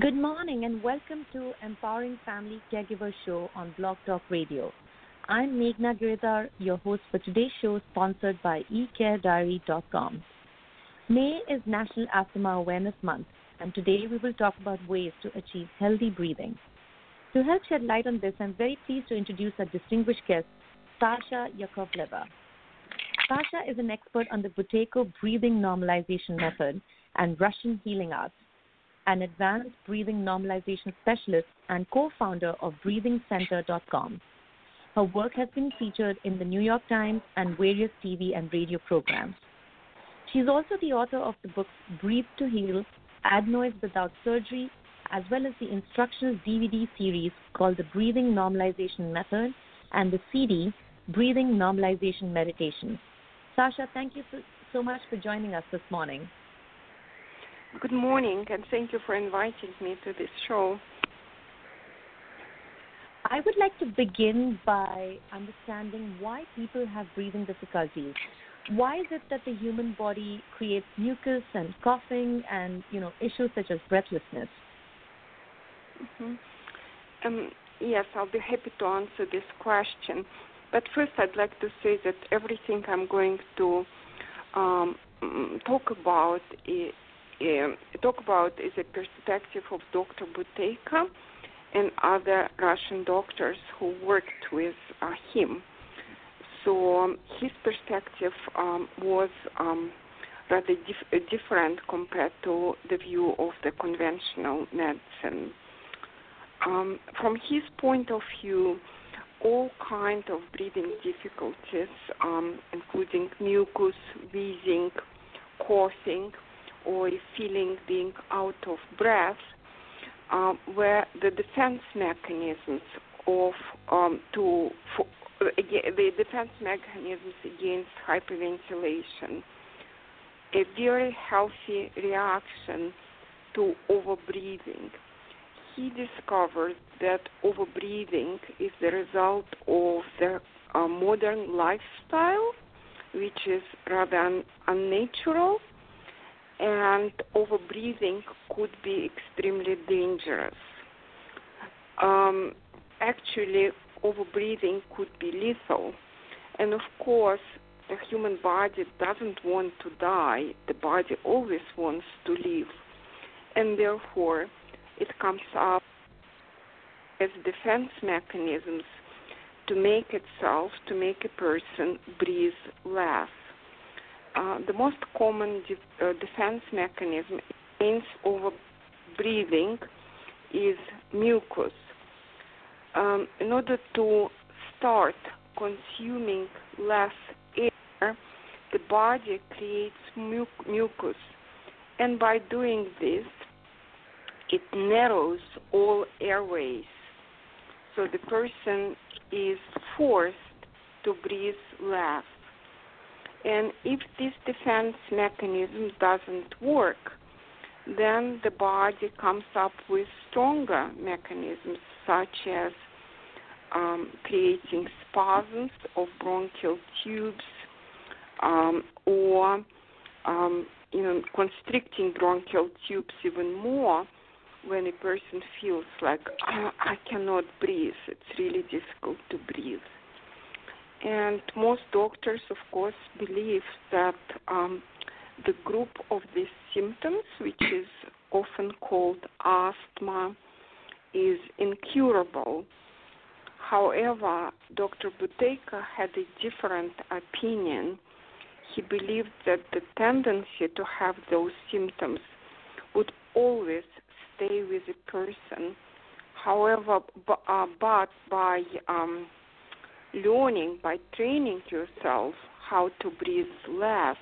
Good morning and welcome to Empowering Family Caregiver Show on Blog Talk Radio. I'm Meghna Giridhar, your host for today's show, sponsored by eCareDiary.com. May is National Asthma Awareness Month, and today we will talk about ways to achieve healthy breathing. To help shed light on this, I'm very pleased to introduce our distinguished guest, Sasha Yakovleva. Sasha is an expert on the Buteyko breathing normalization method and Russian healing arts, an advanced breathing normalization specialist and co-founder of breathingcenter.com. Her work has been featured in the New York Times and various TV and radio programs. She is also the author of the books Breathe to Heal, Adenoids Without Surgery, as well as the instructional DVD series called The Breathing Normalization Method and the CD Breathing Normalization Meditation. Sasha, thank you so, so much for joining us this morning. Good morning, and thank you for inviting me to this show. I would like to begin by understanding why people have breathing difficulties. Why is it that the human body creates mucus and coughing and you know issues such as breathlessness? Mm-hmm. Um, yes, I'll be happy to answer this question. But first, I'd like to say that everything I'm going to um, talk about is, talk about is a perspective of Dr. Buteyko and other Russian doctors who worked with uh, him. So um, his perspective um, was um, rather dif- different compared to the view of the conventional medicine. Um, from his point of view, all kinds of breathing difficulties, um, including mucus, wheezing, coughing, or feeling being out of breath, uh, were the defense mechanisms of um, to for, the defense mechanisms against hyperventilation. A very healthy reaction to overbreathing he discovered that overbreathing is the result of the uh, modern lifestyle, which is rather un- unnatural, and overbreathing could be extremely dangerous. Um, actually, overbreathing could be lethal, and of course, the human body doesn't want to die. The body always wants to live, and therefore it comes up as defense mechanisms to make itself, to make a person breathe less. Uh, the most common de- uh, defense mechanism against over breathing is mucus. Um, in order to start consuming less air, the body creates mu- mucus. And by doing this, it narrows all airways. So the person is forced to breathe less. And if this defense mechanism doesn't work, then the body comes up with stronger mechanisms such as um, creating spasms of bronchial tubes um, or um, you know, constricting bronchial tubes even more when a person feels like oh, I cannot breathe, it's really difficult to breathe. And most doctors, of course, believe that um, the group of these symptoms, which is often called asthma, is incurable. However, Dr. Buteyko had a different opinion. He believed that the tendency to have those symptoms would always stay with a person. However, b- uh, but by um, learning, by training yourself how to breathe less,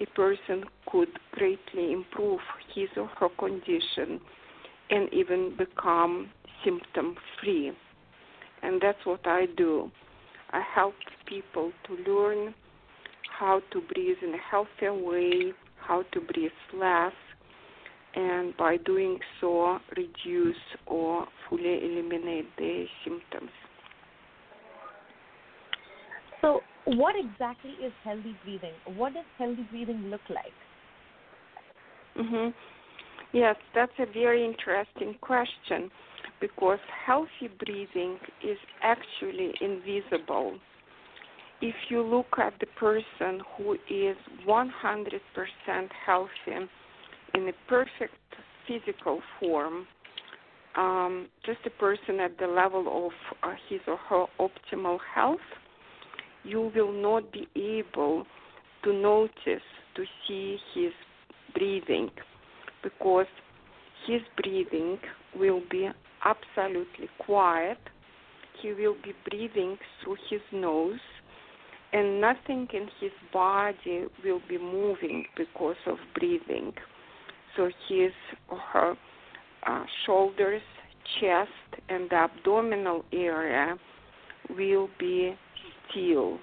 a person could greatly improve his or her condition and even become symptom free. And that's what I do. I help people to learn how to breathe in a healthier way, how to breathe less, and by doing so, reduce or fully eliminate the symptoms. So, what exactly is healthy breathing? What does healthy breathing look like? Mm-hmm. Yes, that's a very interesting question because healthy breathing is actually invisible. If you look at the person who is 100% healthy in a perfect physical form, um, just a person at the level of uh, his or her optimal health, you will not be able to notice, to see his breathing, because his breathing will be absolutely quiet. He will be breathing through his nose, and nothing in his body will be moving because of breathing. So his or her uh, shoulders, chest, and the abdominal area will be still.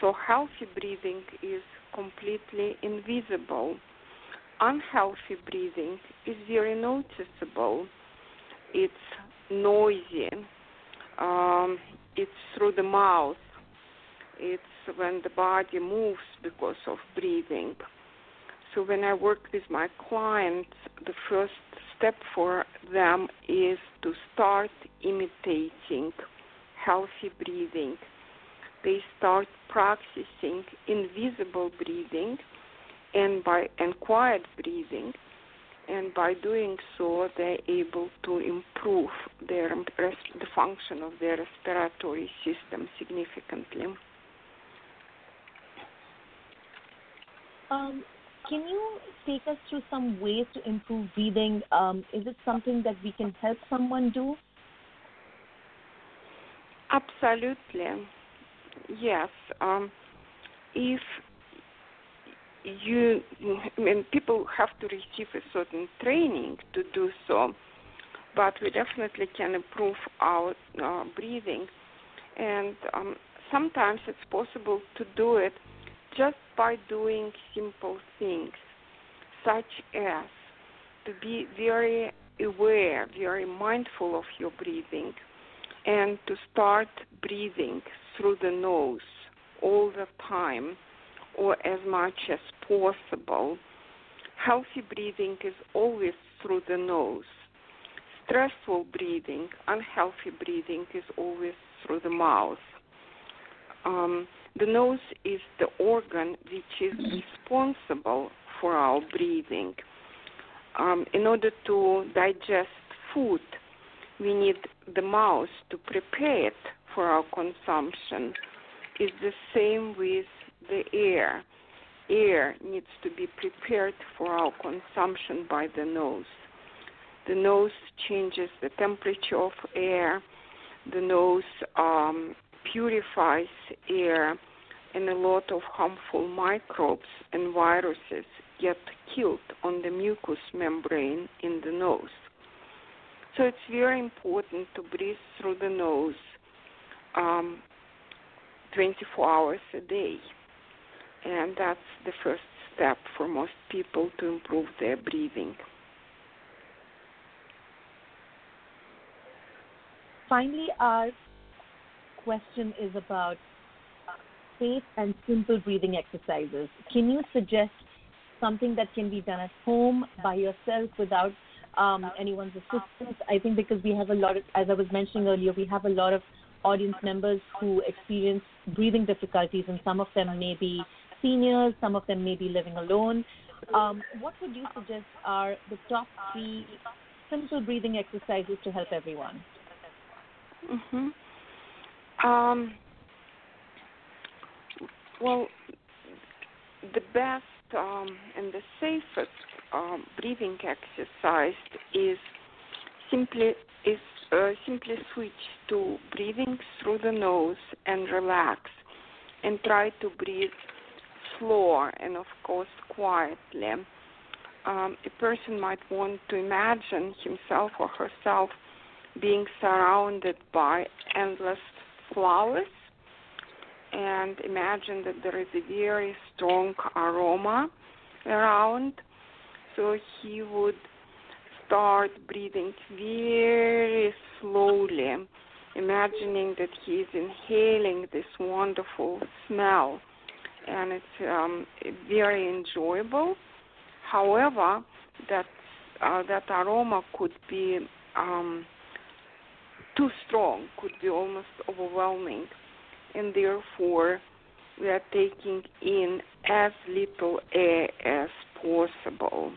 So healthy breathing is completely invisible. Unhealthy breathing is very noticeable. It's noisy. Um, it's through the mouth. It's when the body moves because of breathing. So when I work with my clients, the first step for them is to start imitating healthy breathing. They start practicing invisible breathing and by and quiet breathing and by doing so they're able to improve their the function of their respiratory system significantly. Um, can you take us through some ways to improve breathing? Um, is it something that we can help someone do? Absolutely, yes. Um, if you, I mean, people have to receive a certain training to do so, but we definitely can improve our uh, breathing, and um, sometimes it's possible to do it just by doing simple things, such as to be very aware, very mindful of your breathing, and to start breathing through the nose all the time or as much as possible. Healthy breathing is always through the nose. Stressful breathing, unhealthy breathing is always through the mouth. Um, the nose is the organ which is responsible for our breathing. Um, in order to digest food, we need the mouth to prepare it for our consumption. It's the same with the air. Air needs to be prepared for our consumption by the nose. The nose changes the temperature of air. The nose um, purifies air, and a lot of harmful microbes and viruses get killed on the mucous membrane in the nose. So it's very important to breathe through the nose um, 24 hours a day. And that's the first step for most people to improve their breathing. Finally, our question is about safe and simple breathing exercises. Can you suggest something that can be done at home by yourself without um, anyone's assistance? I think because we have a lot of, as I was mentioning earlier, we have a lot of audience members who experience breathing difficulties, and some of them may be seniors, some of them may be living alone. Um, what would you suggest are the top three simple breathing exercises to help everyone? Mm-hmm. Um, well, the best um, and the safest um, breathing exercise is simply is uh, simply switch to breathing through the nose and relax, and try to breathe slower and of course quietly. Um, a person might want to imagine himself or herself being surrounded by endless flowers and imagine that there is a very strong aroma around. So he would start breathing very slowly, imagining that he is inhaling this wonderful smell, and it's um, very enjoyable. However, that uh, that aroma could be um, too strong, could be almost overwhelming, and therefore we are taking in as little air as possible.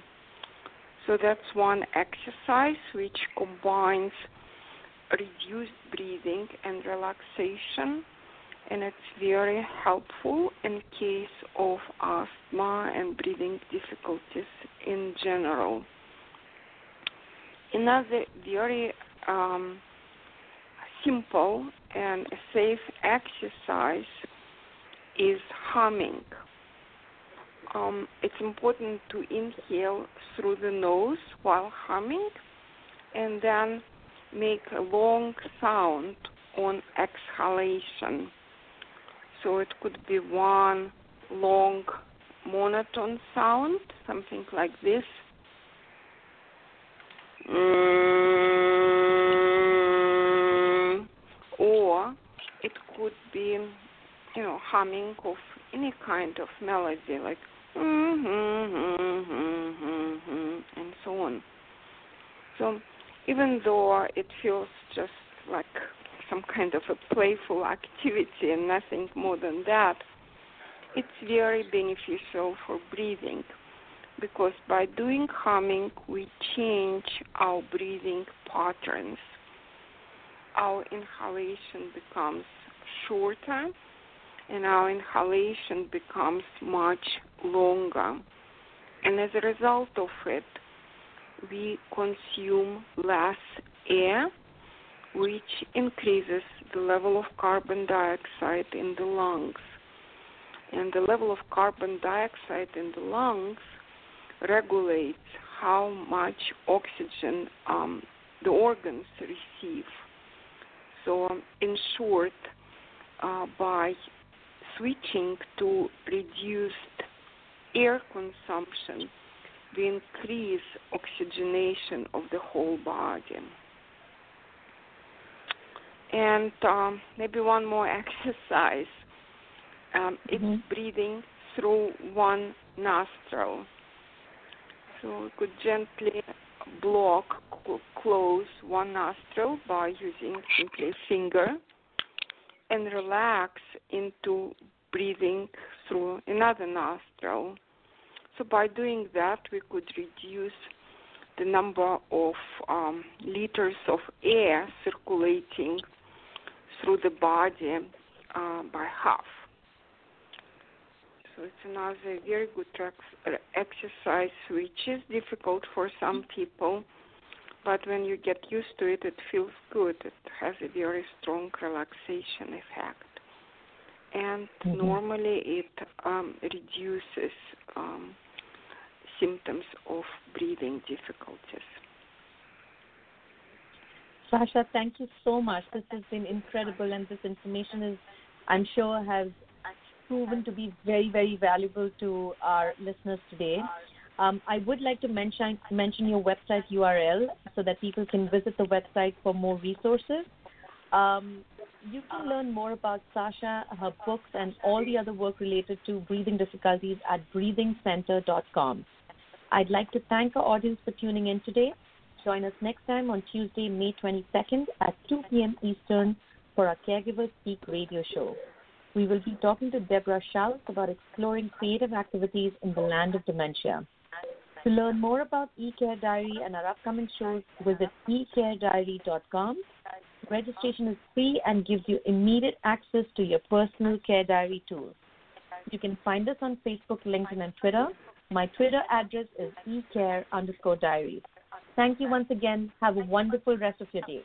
So that's one exercise which combines reduced breathing and relaxation, and it's very helpful in case of asthma and breathing difficulties in general. Another very um, simple and a safe exercise is humming. Um, it's important to inhale through the nose while humming and then make a long sound on exhalation. So it could be one long monotone sound, something like this. Or it could be, you know, humming of any kind of melody, like mm-hmm, and so on. So even though it feels just like some kind of a playful activity and nothing more than that, it's very beneficial for breathing because by doing humming, we change our breathing patterns. Our inhalation becomes shorter and our inhalation becomes much longer. And as a result of it, we consume less air, which increases the level of carbon dioxide in the lungs. And the level of carbon dioxide in the lungs regulates how much oxygen um, the organs receive. So, um, in short, uh, by switching to reduced air consumption, we increase oxygenation of the whole body. And um, maybe one more exercise. Um, it's mm-hmm. breathing through one nostril. So we could gently block, close one nostril by using simply finger and relax into breathing through another nostril. So by doing that, we could reduce the number of um, liters of air circulating through the body uh, by half. It's another very good exercise, which is difficult for some people but when you get used to it, it feels good. It has a very strong relaxation effect. And mm-hmm. normally it um, reduces um, symptoms of breathing difficulties. Sasha, thank you so much. This has been incredible, and this information is, I'm sure, has proven to be very, very valuable to our listeners today. Um, I would like to mention mention your website URL so that people can visit the website for more resources. Um, you can learn more about Sasha, her books, and all the other work related to breathing difficulties at breathingcenter.com. I'd like to thank our audience for tuning in today. Join us next time on Tuesday, May 22nd at 2 p.m. Eastern for our Caregivers Speak radio show. We will be talking to Deborah Schultz about exploring creative activities in the land of dementia. To learn more about eCare Diary and our upcoming shows, visit ecarediary.com. Registration is free and gives you immediate access to your personal care diary tools. You can find us on Facebook, LinkedIn, and Twitter. My Twitter address is ecare underscore diaries. Thank you once again. Have a wonderful rest of your day.